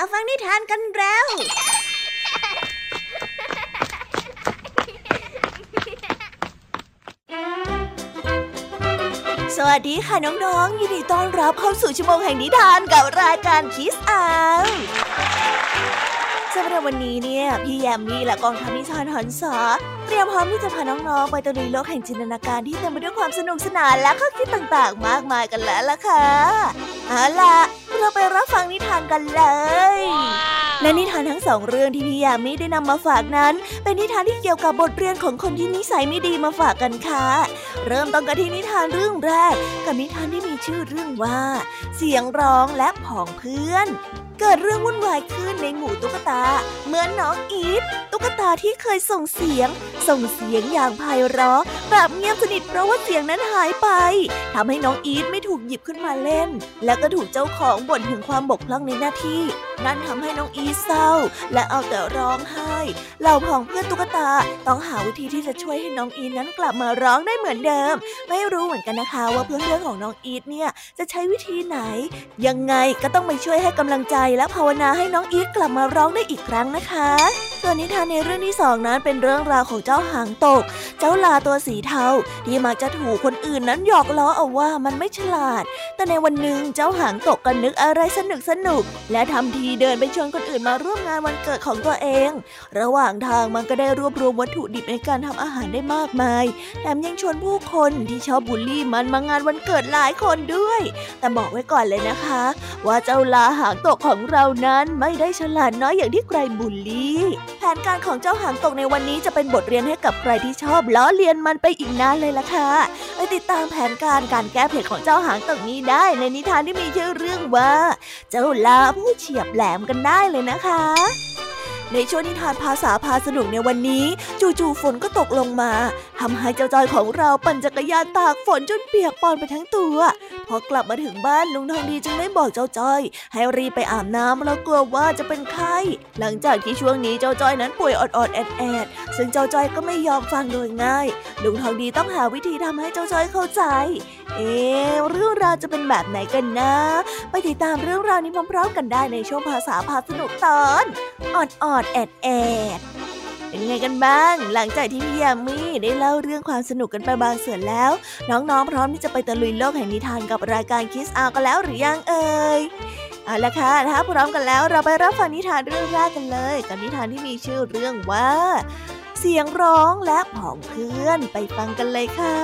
มาฟังนิทานกันแล้ว สวัสดีค่ะน้องๆ ยินดีต้อนรับเข้าสู่ชั่วโมงแห่งนิทานกับรายการคิสอาสำหรับวันนี้เนี่ย พี่แยมมี่และกองทัพนิทานหันษาเตรียมพร้อมที่จะพาน้องๆ ไปตะลุยโลกแห่งจินตนาการที่เต็มไปด้วยความสนุกสนานและข้อคิดต่างๆ มากมายกันแล้วล่ะค่ะเอาล่ะ เราไปรับฟังนิทานกันเลยและนิทานทั้งสองเรื่องที่พี่ยามีได้นำมาฝากนั้น เป็นนิทานที่เกี่ยวกับบทเรียนของคนที่นิสัยไม่ดีมาฝากกันค่ะ เริ่มต้นกันที่นิทานเรื่องแรก กับนิทานที่มีชื่อเรื่องว่า เสียงร้องและผองเพื่อน เกิดเรื่องวุ่นวายขึ้นในหมู่ตุ๊กตา เมื่อนน้องอีฟตุ๊กตาที่เคยส่งเสียง ส่งเสียงอย่างไพเราะแบบเงียบสนิทเพราะว่าเสียงนั้นหายไปทำให้น้องอีฟไม่ถูกหยิบขึ้นมาเล่น แล้วก็ถูกเจ้าของบ่นถึงความบกพร่องในหน้าที่ นั่นทำให้น้องอีฟเศร้า และเอาแต่ร้องไห้เหล่าพ้องเพื่อนตุ๊กตาต้องหาวิธีที่จะช่วยให้น้องอีฟนั้นกลับมาร้องได้เหมือนเดิม ไม่รู้เหมือนกันนะคะว่าเพื่อนๆของน้องอีฟเนี่ยจะใช้วิธีไหน ยังไงก็ต้องไปช่วยให้กำลังใจและภาวนาให้น้องอีทกลับมาร้องได้อีกครั้งนะคะ ส่วนนิทานในเรื่องที่สองนั้นเป็นเรื่องราวของเจ้าหางตก เจ้าลาตัวสีเทาที่มักจะถูกคนอื่นนั้นหยอกล้อเอาว่ามันไม่ฉลาด แต่ในวันหนึ่งเจ้าหางตกก็นึกอะไรสนุกสนุก และทำทีเดินไปชวนคนอื่นมาร่วมงานวันเกิดของตัวเอง ระหว่างทางมันก็ได้รวบรวมวัตถุดิบในการทำอาหารได้มากมายแถมยังชวนผู้คนที่ชอบบูลลี่มันมางานวันเกิดหลายคนด้วย แต่บอกไว้ก่อนเลยนะคะ ว่าเจ้าลาหางตกของเรานั้นไม่ได้ฉลาดน้อยอย่างที่ใครบูลลี่ แผนการของเจ้าหางตกในวันนี้จะเป็นบทเรียนให้กับใครที่ชอบล้อเลียนมันไปอีกนานเลยล่ะค่ะไปติดตามแผนการการแก้เผ็ดของเจ้าหางตกนี้ได้ ในนิทานที่มีชื่อเรื่องว่า เจ้าลาผู้เฉียบแหลมกันได้เลยนะคะ ในช่วงนิทานภาษาพาสนุกในวันนี้ จู่ๆฝนก็ตกลงมาทำให้เจ้าจอยของเราปั่นจักรยานตากฝนจนเปียกปอนไปทั้งตัวพอกลับมาถึงบ้านลุงทองดีจึงได้บอกเจ้าจอย ให้รีบไปอาบน้ำแล้วกลัวว่าจะเป็นไข้ หลังจากที่ช่วงนี้เจ้าจ้อยนั้นป่วยอดๆแอดๆซึ่งเจ้าจ้อยก็ไม่ยอมฟังโดยง่าย ลุงทองดีต้องหาวิธีทำให้เจ้าจ้อยเข้าใจ เอ๊เรื่องราวจะเป็นแบบไหนกันนะ ไปติดตามเรื่องราวนี้พร้อมๆกันได้ในช่วงภาษาพาสนุกตอนออดออดแอดแอดเป็นไงกันบ้าง หลังจากที่พี่ยามีได้เล่าเรื่องความสนุกกันไปบางส่วนแล้ว น้องๆ พร้อมที่จะไปตะลุยโลกแห่งนิทานกับรายการ Kids Hour กันแล้วหรือยังเอ่ยเอาละค่ะถ้าพร้อมกันแล้วเราไปรับฟังนิทานเรื่องแรกกันเลย กับนิทานที่มีชื่อเรื่องว่า เสียงร้องและผองเพื่อนไปฟังกันเลยค่ะ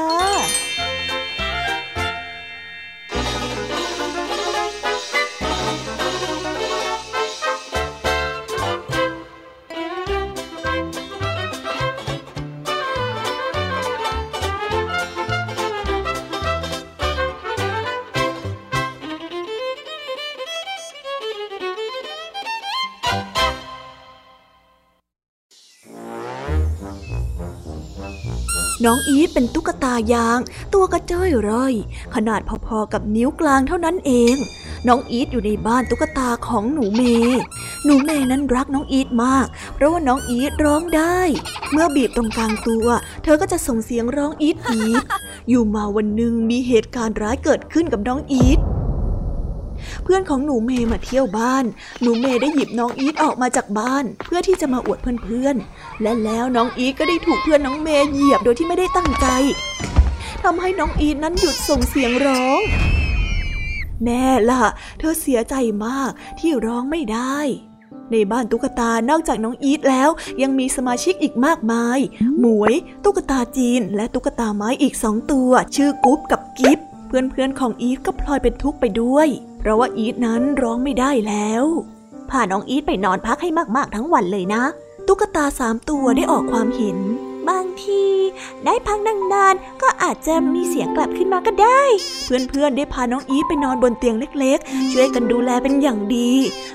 น้องอีทเป็นตุ๊กตายาง ตัวกระจ้อยร่อย ขนาดพอๆกับนิ้วกลางเท่านั้นเอง น้องอีทอยู่ในบ้านตุ๊กตาของหนูเมย์หนูเมย์นั้นรักน้องอีทมาก เพราะว่าน้องอีทร้องได้ เมื่อบีบตรงกลางตัว เธอก็จะส่งเสียงร้องอีทอีทอยู่มาวันหนึ่งมีเหตุการณ์ร้ายเกิดขึ้นกับน้องอีท เพื่อนของหนูเมย์มาเที่ยวบ้าน หนูเมย์ได้หยิบน้องอีทออกมาจากบ้าน เพื่อที่จะมาอวดเพื่อนๆ และแล้วน้องอีทก็ได้ถูกเพื่อนน้องเมย์เหยียบโดยที่ไม่ได้ตั้งใจทำให้น้องอีทนั้นหยุดส่งเสียงร้อง แน่ล่ะ เธอเสียใจมากที่ร้องไม่ได้ในบ้านตุ๊กตานอกจากน้องอีทแล้ว ยังมีสมาชิกอีกมากมาย หมวย ตุ๊กตาจีน และตุ๊กตาไม้อีกสองตัว ชื่อกุ๊บกับกิฟเพื่อนๆของอีทก็พลอยเป็นทุกข์ไปด้วย เพราะว่าอีทนั้นร้องไม่ได้แล้วพาน้องอีทไปนอนพักให้มากๆทั้งวันเลยนะ ตุ๊กตาสามตัวได้ออกความเห็น บางที ได้พักนานๆ ก็อาจจะมีเสียงกลับขึ้นมาก็ได้ เพื่อนๆ ได้พาน้องอีทไปนอนบนเตียงเล็กๆ ช่วยกันดูแลเป็นอย่างดี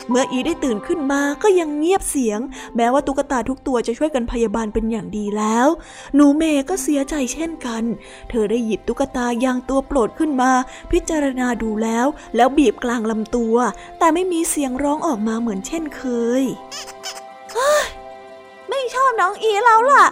เมื่ออีทได้ตื่นขึ้นมาก็ยังเงียบเสียง แม้ว่าตุ๊กตาทุกตัวจะช่วยกันพยาบาลเป็นอย่างดีแล้ว หนูเมย์ก็เสียใจเช่นกัน เธอได้หยิบตุ๊กตายางตัวโปรดขึ้นมา พิจารณาดูแล้ว แล้วบีบกลางลำตัว แต่ไม่มีเสียงร้องออกมาเหมือนเช่นเคยไม่ชอบน้องอีแล้วล่ะ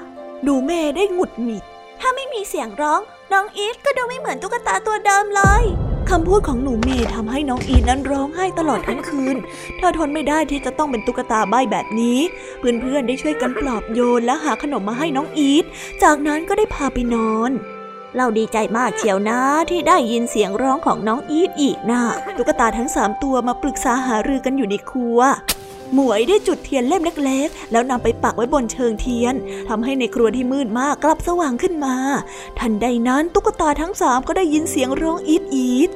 ดูเมได้หงุดหงิด ถ้าไม่มีเสียงร้อง น้องอีทก็ดูไม่เหมือนตุ๊กตาตัวเดิมเลยคำพูดของหนูเมย์ทำให้น้องอีนนั้นร้องไห้ตลอดทั้งคืน เธอทนไม่ได้ที่จะต้องเป็นตุ๊กตาใบแบบนี้ เพื่อนๆได้ช่วยกันปลอบโยนและหาขนมมาให้น้องอีท จากนั้นก็ได้พาไปนอน เราดีใจมากเชียวนะที่ได้ยินเสียงร้องของน้องอีฟอีกนะตุ๊กตาทั้งสามตัวมาปรึกษาหารือกันอยู่ในครัว หมวยได้จุดเทียนเล่มเล็กๆ แล้วนำไปปักไว้บนเชิงเทียนทำให้ในครัวที่มืดมากกลับสว่างขึ้นมา ทันใดนั้นตุ๊กตาทั้งสามก็ได้ยินเสียงร้องอีดอีด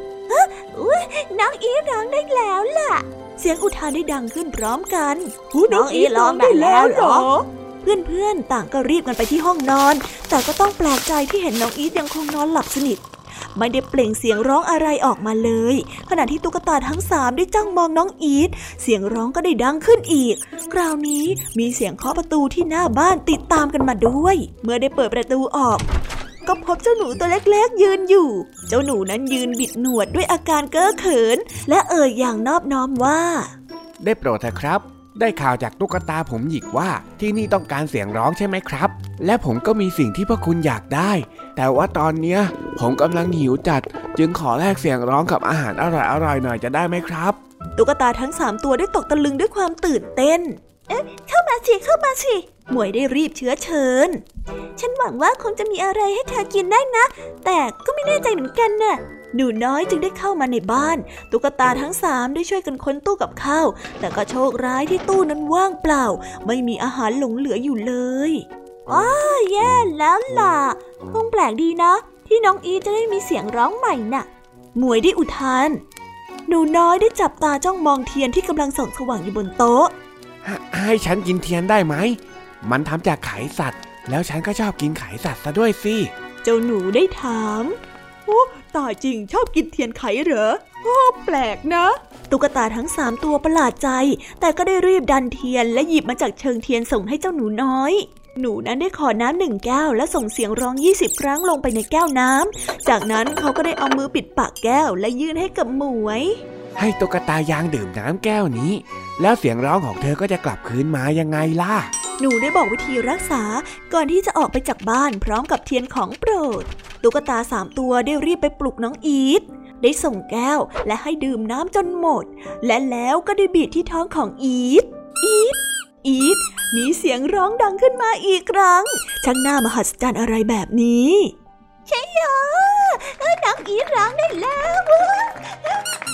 อุ้ยน้องอีดร้องได้แล้วล่ะ เสียงอุทานได้ดังขึ้นพร้อมกันน้องอีดร้องได้แล้วเหรอเพื่อนๆ ต่างก็รีบกันไปที่ห้องนอน แต่ก็ต้องแปลกใจที่เห็นน้องอีทยังคงนอนหลับสนิท ไม่ได้เปล่งเสียงร้องอะไรออกมาเลย ขณะที่ตุ๊กตาทั้งสามได้จ้องมองน้องอีทเสียงร้องก็ได้ดังขึ้นอีก คราวนี้มีเสียงเคาะประตูที่หน้าบ้านติดตามกันมาด้วย เมื่อได้เปิดประตูออกก็พบเจ้าหนูตัวเล็กๆยืนอยู่ เจ้าหนูนั้นยืนบิดหนวดด้วยอาการเก้อเขิน และเอ่ยอย่างนอบน้อมว่า ได้โปรดเถอะครับ ได้ข่าวจากตุ๊กตาผมหยิกว่าที่นี่ต้องการเสียงร้องใช่ไหมครับ และผมก็มีสิ่งที่พวกคุณอยากได้ แต่ว่าตอนเนี้ยผมกำลังหิวจัด จึงขอแลกเสียงร้องกับอาหารอร่อยๆหน่อยจะได้ไหมครับ ตุ๊กตาทั้งสามตัวได้ตกตะลึงด้วยความตื่นเต้น เอ๊ะ เข้ามาสิเข้ามาสิหมวยได้รีบเชื้อเชิญ ฉันหวังว่าคงจะมีอะไรให้เธอกินได้นะ แต่ก็ไม่แน่ใจเหมือนกันน่ะหนูน้อยจึงได้เข้ามาในบ้าน ตุ๊กตาทั้งสามได้ช่วยกันค้นตู้กับข้าว แต่ก็โชคร้ายที่ตู้นั้นว่างเปล่า ไม่มีอาหารหลงเหลืออยู่เลย ว้าแย่แล้วล่ะ คงแปลกดีนะ ที่น้องอีจะได้มีเสียงร้องใหม่น่ะหมวยได้อุทาน หนูน้อยได้จับตาจ้องมองเทียนที่กำลังส่องสว่างอยู่บนโต๊ะ ให้ฉันกินเทียนได้ไหม มันทำจากไขสัตว์ แล้วฉันก็ชอบกินไขสัตว์ซะด้วยสิ เจ้าหนูได้ถามโอ้ตายจริงชอบกินเทียนไขเหรอโอ้แปลกนะ ตุ๊กตาทั้งสามตัวประหลาดใจ แต่ก็ได้รีบดันเทียนและหยิบมาจากเชิงเทียนส่งให้เจ้าหนูน้อย หนูนั้นได้ขอน้ำหนึ่งแก้วและส่งเสียงร้องยี่สิบครั้งลงไปในแก้วน้ำ จากนั้นเขาก็ได้เอามือปิดปากแก้วและยื่นให้กับหมวย ให้ตุ๊กตายางดื่มน้ำแก้วนี้ แล้วเสียงร้องของเธอก็จะกลับคืนมายังไงล่ะ หนูได้บอกวิธีรักษาก่อนที่จะออกไปจากบ้านพร้อมกับเทียนของโปรด ตุ๊กตาสามตัวได้รีบไปปลุกน้องอีทได้ส่งแก้วและให้ดื่มน้ำจนหมด และแล้วก็ได้บีบที่ท้องของอีทอีท อีทมีเสียงร้องดังขึ้นมาอีกครั้ง ช่างน่ามหัศจรรย์อะไรแบบนี้ใช่ยอน้องอีทร้องได้แล้ว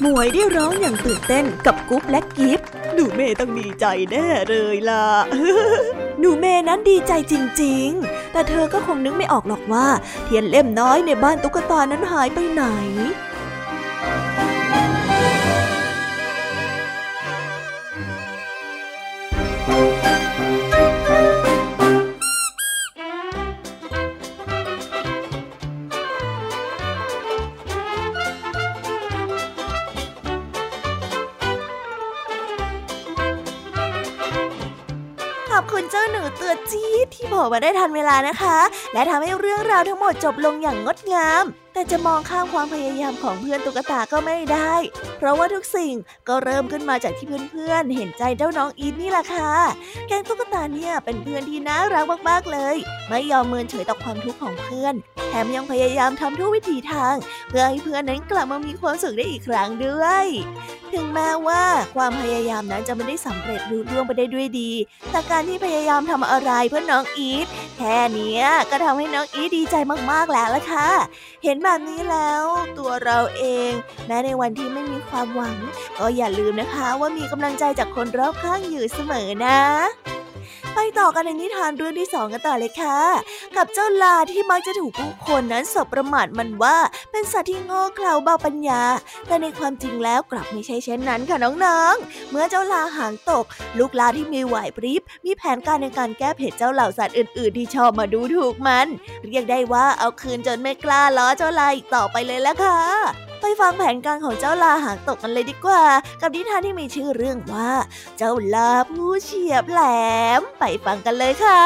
หมวยได้ร้องอย่างตื่นเต้นกับกุ๊บและกิฟหนูเมย์ต้องดีใจแน่เลยล่ะ หนูเมย์นั้นดีใจจริง ๆ แต่เธอก็คงนึกไม่ออกหรอกว่า เทียนเล่มน้อยในบ้านตุ๊กตานั้นหายไปไหน ผล่มาได้ทันเวลานะคะ และทำให้เรื่องราวทั้งหมดจบลงอย่างงดงาม แต่จะมองข้ามความพยายามของเพื่อนตุ๊กตาก็ไม่ได้ เพราะว่าทุกสิ่งก็เริ่มขึ้นมาจากที่เพื่อนๆ เห็นใจเจ้าน้องอีทนี่แหละค่ะ แกงตุ๊กตาเนี่ยเป็นเพื่อนที่น่ารักมากๆเลย ไม่ยอมเมินเฉยต่อความทุกข์ของเพื่อน แถมยังพยายามทำทุกวิถีทาง เพื่อให้เพื่อนนั้นกลับมามีความสุขได้อีกครั้งด้วย ถึงแม้ว่าความพยายามนั้นจะไม่ได้สำเร็จรุ่ร่วงไปได้ด้วยดี แต่การที่พยายามทำอะไรเพื่อน้องอีทแค่นี้ก็ทำให้น้องอีทดีใจมากๆแล้วล่ะค่ะ เห็นแบบนี้แล้ว ตัวเราเองแม้ในวันที่ไม่มีความหวัง ก็อย่าลืมนะคะว่ามีกำลังใจจากคนรอบข้างอยู่เสมอนะ ไปต่อกันในนิทานเรื่องที่สองกันต่อเลยค่ะ กับเจ้าลาที่มักจะถูกผู้คนนั้นสบประมาทมันว่า เป็นสัตว์ที่โง่เขลาเบาปัญญา แต่ในความจริงแล้วกลับไม่ใช่เช่นนั้นค่ะน้องๆ เมื่อเจ้าลาหางตก ลูกลาที่มีไหวพริบ มีแผนการในการแก้เผ็ดเจ้าเหล่าสัตว์อื่น ๆ ที่ชอบมาดูถูกมัน เรียกได้ว่าเอาคืนจนไม่กล้าล้อเจ้าลาอีกต่อไปเลยละค่ะไปฟังแผนการของเจ้าลาหางตกกันเลยดีกว่า กับนิทานที่มีชื่อเรื่องว่า เจ้าลาผู้เฉียบแหลม ไปฟังกันเลยค่ะ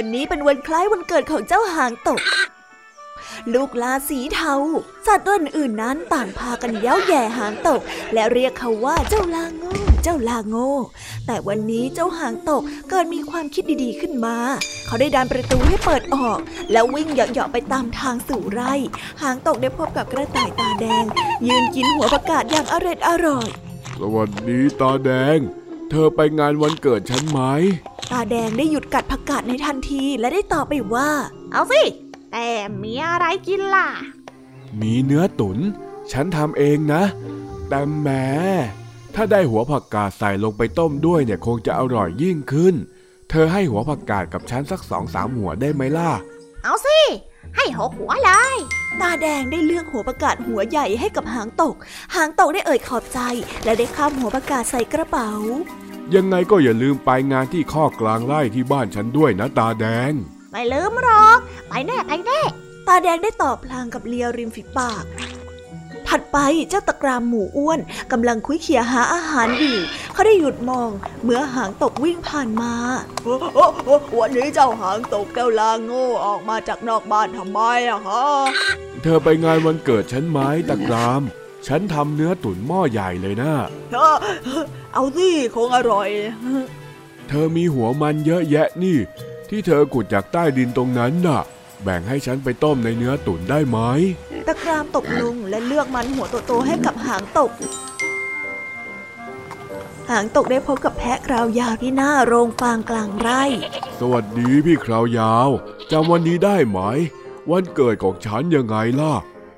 วันนี้เป็นวันคล้ายวันเกิดของเจ้าหางตก ลูกลาสีเทา สัตว์ตัวอื่นนั้นต่างพากันเย้าแย่หางตก และเรียกเขาว่าเจ้าลาโง่เจ้าลาโง่ แต่วันนี้เจ้าหางตกเกิดมีความคิดดีๆขึ้นมา เขาได้ดันประตูให้เปิดออก แล้ววิ่งเหยาะๆไปตามทางสู่ไร่ หางตกได้พบกับกระต่ายตาแดง ยืนกินหัวประกาศอย่างอร่อยอร่อย สวัสดีตาแดง เธอไปงานวันเกิดฉันไหม ตาแดงได้หยุดกัดผักกาดในทันทีและได้ตอบไปว่า เอาสิ แต่มีอะไรกินล่ะ มีเนื้อตุน๋นฉันทำเองนะ แต่แหมถ้าได้หัวผักกาดใส่ลงไปต้มด้วยเนี่ยคงจะอร่อยยิ่งขึ้น เธอให้หัวผักกาดกับฉันสักสองสามหัวได้ไหมล่ะ เอาสิ ให้หกหัวเลย ตาแดงได้เลือกหัวประกาศหัวใหญ่ให้กับหางตก หางตกได้เอ่ยขอบใจ และได้ข้ามหัวประกาศใส่กระเป๋า ยังไงก็อย่าลืมไปงานที่ข้อกลางไร่ที่บ้านฉันด้วยนะตาแดง ไม่ลืมหรอก ไปแน่ไปแน่ ตาแดงได้ตอบพลางกับเลียริมฝีปาก ถัดไปเจ้าตะกรามหมูอ้วนกำลังคุยเขี่ยหาอาหารอยู่ เขาได้หยุดมองเมื่อหางตกวิ่งผ่านมาวันนี้เจ้าหางตกเจ้าลาโง่ออกมาจากนอกบ้านทำไมอะฮะ เธอไปงานวันเกิดฉันไหมตะกราม ฉันทำเนื้อตุ๋นหม้อใหญ่เลยนะ เอาสิคงอร่อย เธอมีหัวมันเยอะแยะนี่ ที่เธอขุดจากใต้ดินตรงนั้นน่ะ แบ่งให้ฉันไปต้มในเนื้อตุ๋นได้ไหมตะกรามตกลงและเลือกมันหัวโตๆให้กับหางตก หางตกได้พบกับแพะคราวยาวที่หน้าโรงฟางกลางไร่ สวัสดีพี่คราวยาวจำวันนี้ได้ไหม วันเกิดของฉันยังไงล่ะ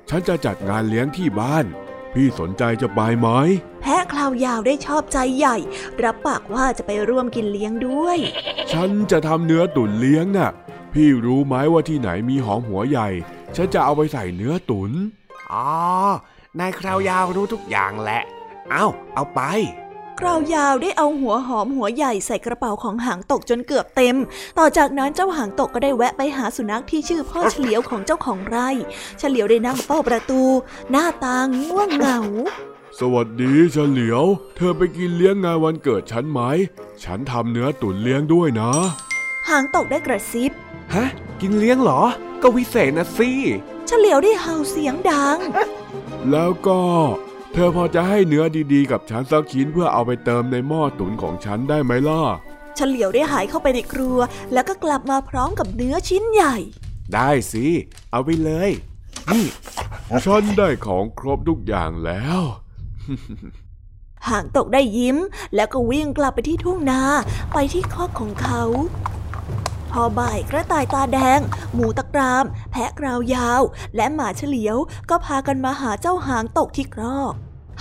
ฉันจะจัดงานเลี้ยงที่บ้าน พี่สนใจจะไปไหม แพะคราวยาวได้ชอบใจใหญ่ รับปากว่าจะไปร่วมกินเลี้ยงด้วย ฉันจะทำเนื้อตุ๋นเลี้ยงน่ะ พี่รู้ไหมว่าที่ไหนมีหอมหัวใหญ่ ฉันจะเอาไปใส่เนื้อตุ๋นอ๋อนายคราวยาวรู้ทุกอย่างแหละ เอาเอาไป คราวยาวได้เอาหัวหอมหัวใหญ่ใส่กระเป๋าของหางตกจนเกือบเต็ม ต่อจากนั้นเจ้าหางตกก็ได้แวะไปหาสุนัขที่ชื่อพ่อเฉลียวของเจ้าของไร่ เฉลียวได้นั่งเฝ้าประตู หน้าตาง่วงเหงา สวัสดีเฉลียว เธอไปกินเลี้ยงงานวันเกิดฉันไหม ฉันทำเนื้อตุ๋นเลี้ยงด้วยนะ หางตกได้กระซิบ ฮะ กินเลี้ยงเหรอ ก็วิเศษนะสิ เฉลียวได้เห่าเสียงดัง แล้วก็ เธอพอจะให้เนื้อดีๆกับฉันสักชิ้นเพื่อเอาไปเติมในหม้อตุ๋นของฉันได้ไหมล่ะเฉลียวได้หายเข้าไปในครัว แล้วก็กลับมาพร้อมกับเนื้อชิ้นใหญ่ ได้สิ เอาไปเลย นี่ฉันได้ของครบทุกอย่างแล้วหางตกได้ยิ้ม แล้วก็วิ่งกลับไปที่ทุ่งนา ไปที่คอกของเขา พอบ่ายกระต่ายตาแดง หมูตะกราม แพะกราวยาว และหมาเฉลียว ก็พากันมาหาเจ้าหางตกที่ครอก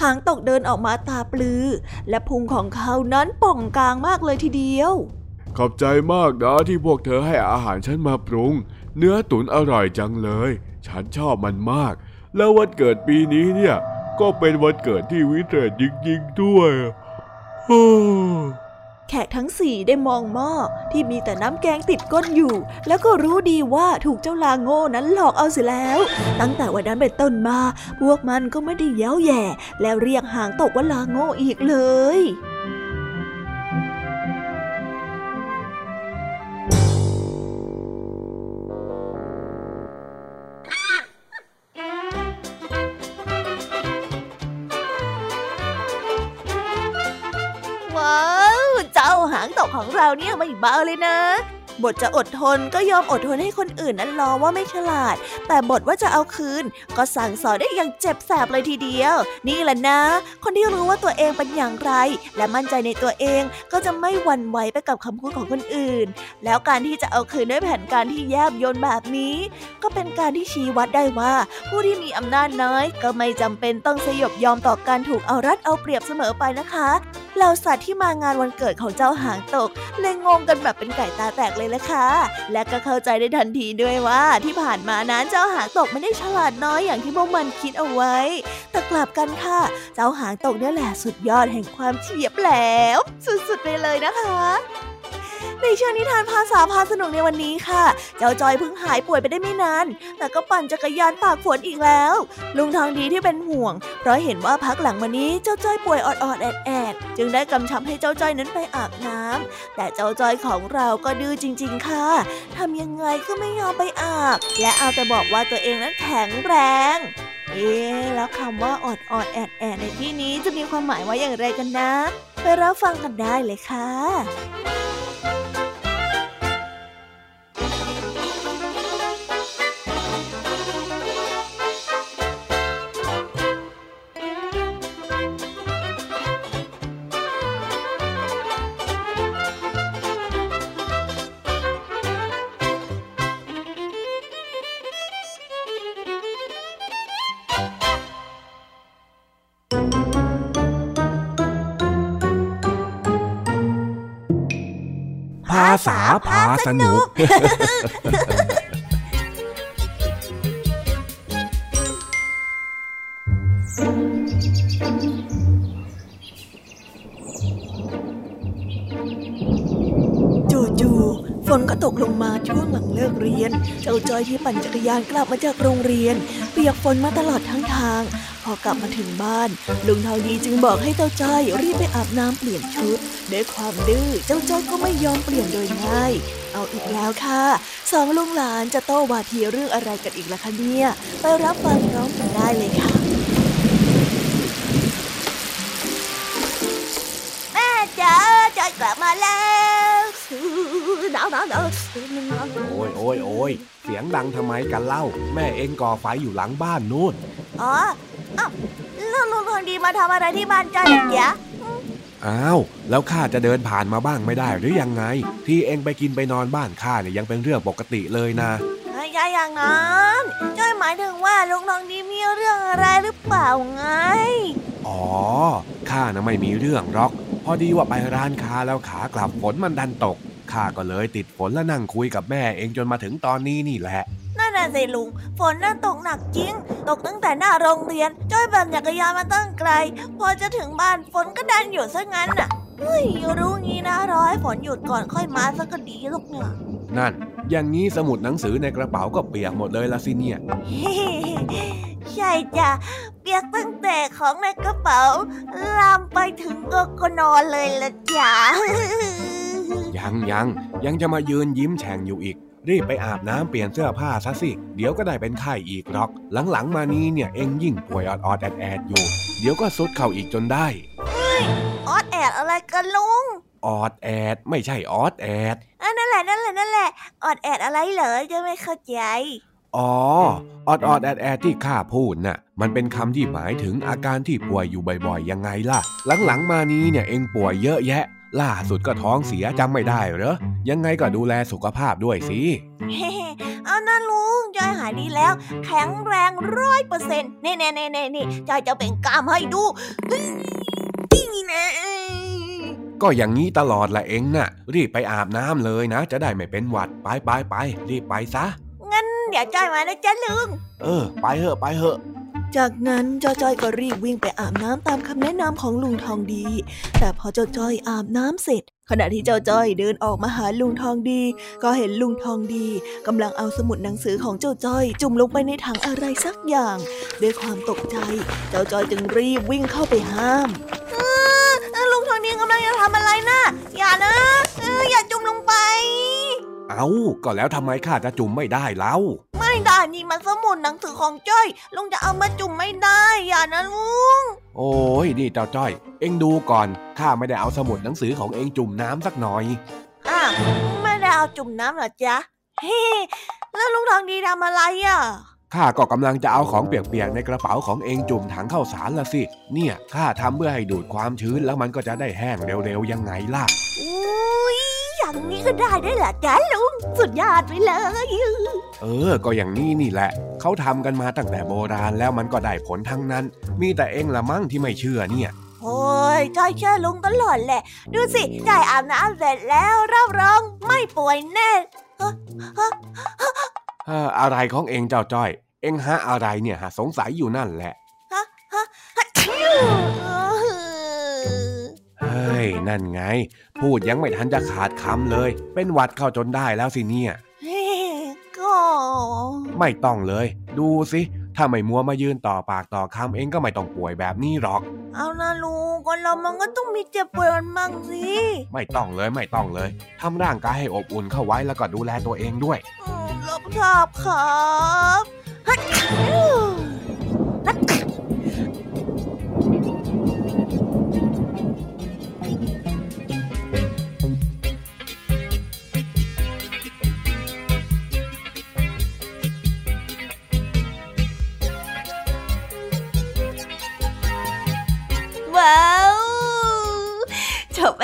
หางตกเดินออกมาตาปลือ และพุงของเขานั้นป่องกลางมากเลยทีเดียว ขอบใจมากนะที่พวกเธอให้อาหารฉันมาปรุง เนื้อตุ๋นอร่อยจังเลย ฉันชอบมันมาก แล้ววันเกิดปีนี้เนี่ย ก็เป็นวันเกิดที่วิเศษจริงๆด้วยอ แขกทั้งสี่ได้มองหม้อที่มีแต่น้ำแกงติดก้นอยู่ แล้วก็รู้ดีว่าถูกเจ้าลาโง่นั้นหลอกเอาเสียแล้ว ตั้งแต่วันนั้นเป็นต้นมา พวกมันก็ไม่ได้เย้าแย่ แล้วเรียกหางตกว่าลาโง่อีกเลย เราเนี่ยไม่เบาเลยนะ บทจะอดทนก็ยอมอดทนให้คนอื่นนั้นล้อว่าไม่ฉลาด แต่บทว่าจะเอาคืน ก็สั่งสอนได้อย่างเจ็บแสบเลยทีเดียว นี่แหละนะ คนที่รู้ว่าตัวเองเป็นอย่างไร และมั่นใจในตัวเองก็จะไม่หวั่นไหวไปกับคำพูดของคนอื่น แล้วการที่จะเอาคืนด้วยแผนการที่แยบยลแบบนี้ ก็เป็นการที่ชี้วัดได้ว่า ผู้ที่มีอำนาจน้อย ก็ไม่จำเป็นต้องสยบยอมต่อการถูกเอารัดเอาเปรียบเสมอไปนะคะ เหล่าสัตว์ที่มางานวันเกิดของเจ้าหางตกเลยงงกันแบบเป็นไก่ตาแตกเลยละค่ะ และก็เข้าใจได้ทันทีด้วยว่าที่ผ่านมานั้นเจ้าหางตกไม่ได้ฉลาดน้อยอย่างที่พวกมันคิดเอาไว้ แต่กลับกันค่ะ เจ้าหางตกเนี่ยแหละสุดยอดแห่งความเฉียบแหลมสุดๆไปเลยนะคะ ในช่วงนิทานภาษาพาสนุกในวันนี้ค่ะ เจ้าจอยเพิ่งหายป่วยไปได้ไม่นาน แต่ก็ปั่นจักรยานตากฝนอีกแล้ว ลุงทองดีที่เป็นห่วง เพราะเห็นว่าพักหลังมานี้เจ้าจ้อยป่วยออดๆแอดๆจึงได้กำชับให้เจ้าจ้อยนั้นไปอาบน้ำแต่เจ้าจ้อยของเราก็ดื้อจริง ๆ ค่ะทำยังไงก็ไม่ยอมไปอาบ และเอาแต่บอกว่าตัวเองนั้นแข็งแรง เอ๊ะแล้วคำว่าออดออดแอดแอดในที่นี้จะมีความหมายว่าอย่างไรกันนะ ไปรับฟังกันได้เลยค่ะาสนุกจู่ๆฝนก็ตกลงมาช่วงหลังเลิกเรียน เจ้าจอยที่ปั่นจักรยานกลับมาจากโรงเรียน เปียกฝนมาตลอดทั้งทาง อกลับมาถึงบ้าน ลุงทองดีจึงบอกให้เจ้าจ้อยรีบไปอาบน้ำเปลี่ยนชุดด้วยความดื้อเจ้าจ้อยก็ไม่ยอมเปลี่ยนโดยง่าย เอาอีกแล้วค่ะสองลุงหลานจะโต้วาทีเรื่องอะไรกันอีกล่ะคะเนี่ย ไปรับฟังพร้อมกันได้เลยค่ะแม่จ๋าจอยกลับมาแล้วหนาวหนาวหนาวโอ้ยโอ้ยโอ้ยเสียงดังทำไมกันเล่า แม่เองก่อไฟอยู่หลังบ้านนู่นอ๋อ อ้าวแล้วลุงทองดีมาทำอะไรที่บ้านจอยเหรอจ๊ะอ้าวแล้วข้าจะเดินผ่านมาบ้างไม่ได้หรือยังไง ที่เองไปกินไปนอนบ้านข้าเนี่ยยังเป็นเรื่องปกติเลยนะไม่ใช่อย่างนั้นจ้อยหมายถึงว่าลุงทองดีมีเรื่องอะไรหรือเปล่าไง อ๋อข้านะไม่มีเรื่องหรอก พอดีว่าไปร้านค้าแล้วขากลับฝนมันดันตกข้าก็เลยติดฝนแล้วนั่งคุยกับแม่เองจนมาถึงตอนนี้นี่แหละ นั่นน่ะสิลุง ฝนน่ะตกหนักจริง ตกตั้งแต่หน้าโรงเรียนจ้อยปั่นจักรยานมาตั้งไกล พอจะถึงบ้านฝนก็ดันหยุดซะงั้นน่ะเฮ้ยรู้งี้นะรอให้ฝนหยุดก่อนค่อยมาสักก็ดีลูกเนี่ยนั่น อย่างนี้สมุดหนังสือในกระเป๋าก็เปียกหมดเลยละสิเนี่ย ใช่จ้ะ เปียกตั้งแต่ของในกระเป๋า ลามไปถึงก็ก็นอนเลยละจ้ะยังยังยังจะมายืนยิ้มแฉ่งอยู่อีก รีบไปอาบน้ำเปลี่ยนเสื้อผ้าซะสิ เดี๋ยวก็ได้เป็นไข้อีกหรอก หลังๆ มานี้เนี่ยเองยิ่งป่วยออดๆแอดแอดๆอยู่ เดี๋ยวก็ทรุดเข้าอีกจนได้ออดแอดอะไรกันลุง ออดแอดไม่ใช่ออดแอดอันนั่นแหละนั่นแหละนั่นแหละ ออดแอดอะไรเหรอจะไม่เข้าใจ อ๋อ ออดออดแอดแอดที่ข้าพูดน่ะ มันเป็นคำที่หมายถึงอาการที่ป่วยอยู่บ่อยๆ ยังไงล่ะ หลังๆ มานี้เนี่ยเองป่วยเยอะแยะ ล่าสุดก็ท้องเสียจำไม่ได้เหรอ ยังไงก็ดูแลสุขภาพด้วยสิ เฮ้เอานะลุงจอยหายดีแล้ว แข็งแรงร้อยเปอร์เซ็นต์นี่นี่นี่นี่นี่จอยจะเป็นกล้ามให้ดูนี่นะก็อย่างนี้ตลอดละเองน่ะ รีบไปอาบน้ำเลยนะ จะได้ไม่เป็นหวัด ไปไปไปรีบไปซะ งั้นเดี๋ยวจอยมานะจ๊ะลุง เออ ไปเหอะไปเหอะ จากนั้นเจ้าจ้อยก็รีบวิ่งไปอาบน้ำตามคำแนะนำของลุงทองดี แต่พอเจ้าจ้อยอาบน้ำเสร็จ ขณะที่เจ้าจ้อยเดินออกมาหาลุงทองดี ก็เห็นลุงทองดีกำลังเอาสมุดหนังสือของเจ้าจ้อย จุ่มลงไปในถังอะไรสักอย่าง ด้วยความตกใจ เจ้าจ้อยจึงรีบวิ่งเข้าไปห้ามลุงทองดีกำลังจะทำอะไรนะอย่านะอย่าจุ่มลงไป เอาก็แล้วทำไมข้าจะจุ่มไม่ได้เล่า ไม่ได้นี่มันสมุดหนังสือของจ้อย ลุงจะเอามาจุ่มไม่ได้อย่านะลุง โอ้ยนี่เจ้าจ้อย เอ็งดูก่อนข้าไม่ได้เอาสมุดหนังสือของเอ็งจุ่มน้ำสักหน่อยอ้าวไม่ได้เอาจุ่มน้ำเหรอจ๊ะเฮ้แล้วลุงทองดีทำอะไรอะข้าก็กำลังจะเอาของเปียกๆในกระเป๋าของเองจุ่มถังข้าวสารละสิ เนี่ยข้าทำเพื่อให้ดูดความชื้นแล้วมันก็จะได้แห้งเร็วๆยังไงล่ะ อุ้ย อย่างนี้ก็ได้ด้วยเหรอจ๊ะลุง สุดยอดไปเลย เออ ก็อย่างนี้นี่แหละ เขาทำกันมาตั้งแต่โบราณแล้วมันก็ได้ผลทั้งนั้น มีแต่เองละมั่งที่ไม่เชื่อเนี่ยโอ้ยจอยเชื่อลุงตลอดแหละ ดูสิจอยอาบน้ำเสร็จแล้วรับรองไม่ป่วยแน่เอออะไรของเองเจ้าจ้อย เองหาอะไรเนี่ยหาสงสัยอยู่นั่นแหละฮะฮะฮะชิวเฮ้ ยยนั่นไง พูดยังไม่ทันจะขาดคำเลย เป็นหวัดเข้าจนได้แล้วสิเนี่ยเฮ้ก็ไม่ต้องเลย ดูสิถ้าไม่มัวมายืนต่อปากต่อคำเองก็ไม่ต้องป่วยแบบนี้หรอก เอานะลุงคนเรามันก็ต้องมีเจ็บป่วยมันบ้างสิไม่ต้องเลยไม่ต้องเลยทำร่างกายให้อบอุ่นเข้าไว้แล้วก็ดูแลตัวเองด้วยอืมรับทราบครับ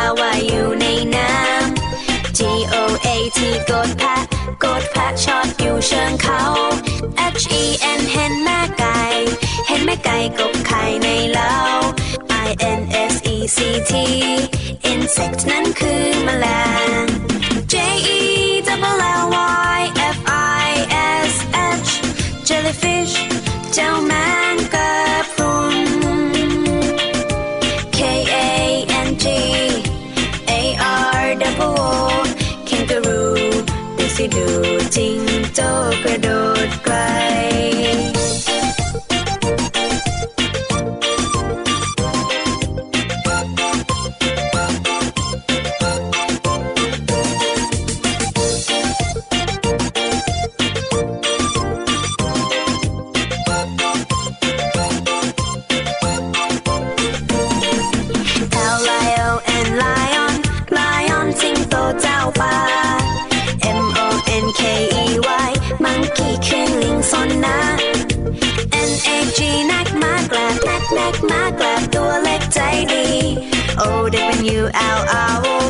าว่ายอยู่ในน้ำ G O A T กดแพะกดแพะชอดอยู่เชิงเขา H E N เห็นแม่ไก่ เห็นแม่ไก่กบไข่ในเล้า I N S E C T insect นั้นคือแมลง ดูจริงโจกระโดดไกล out.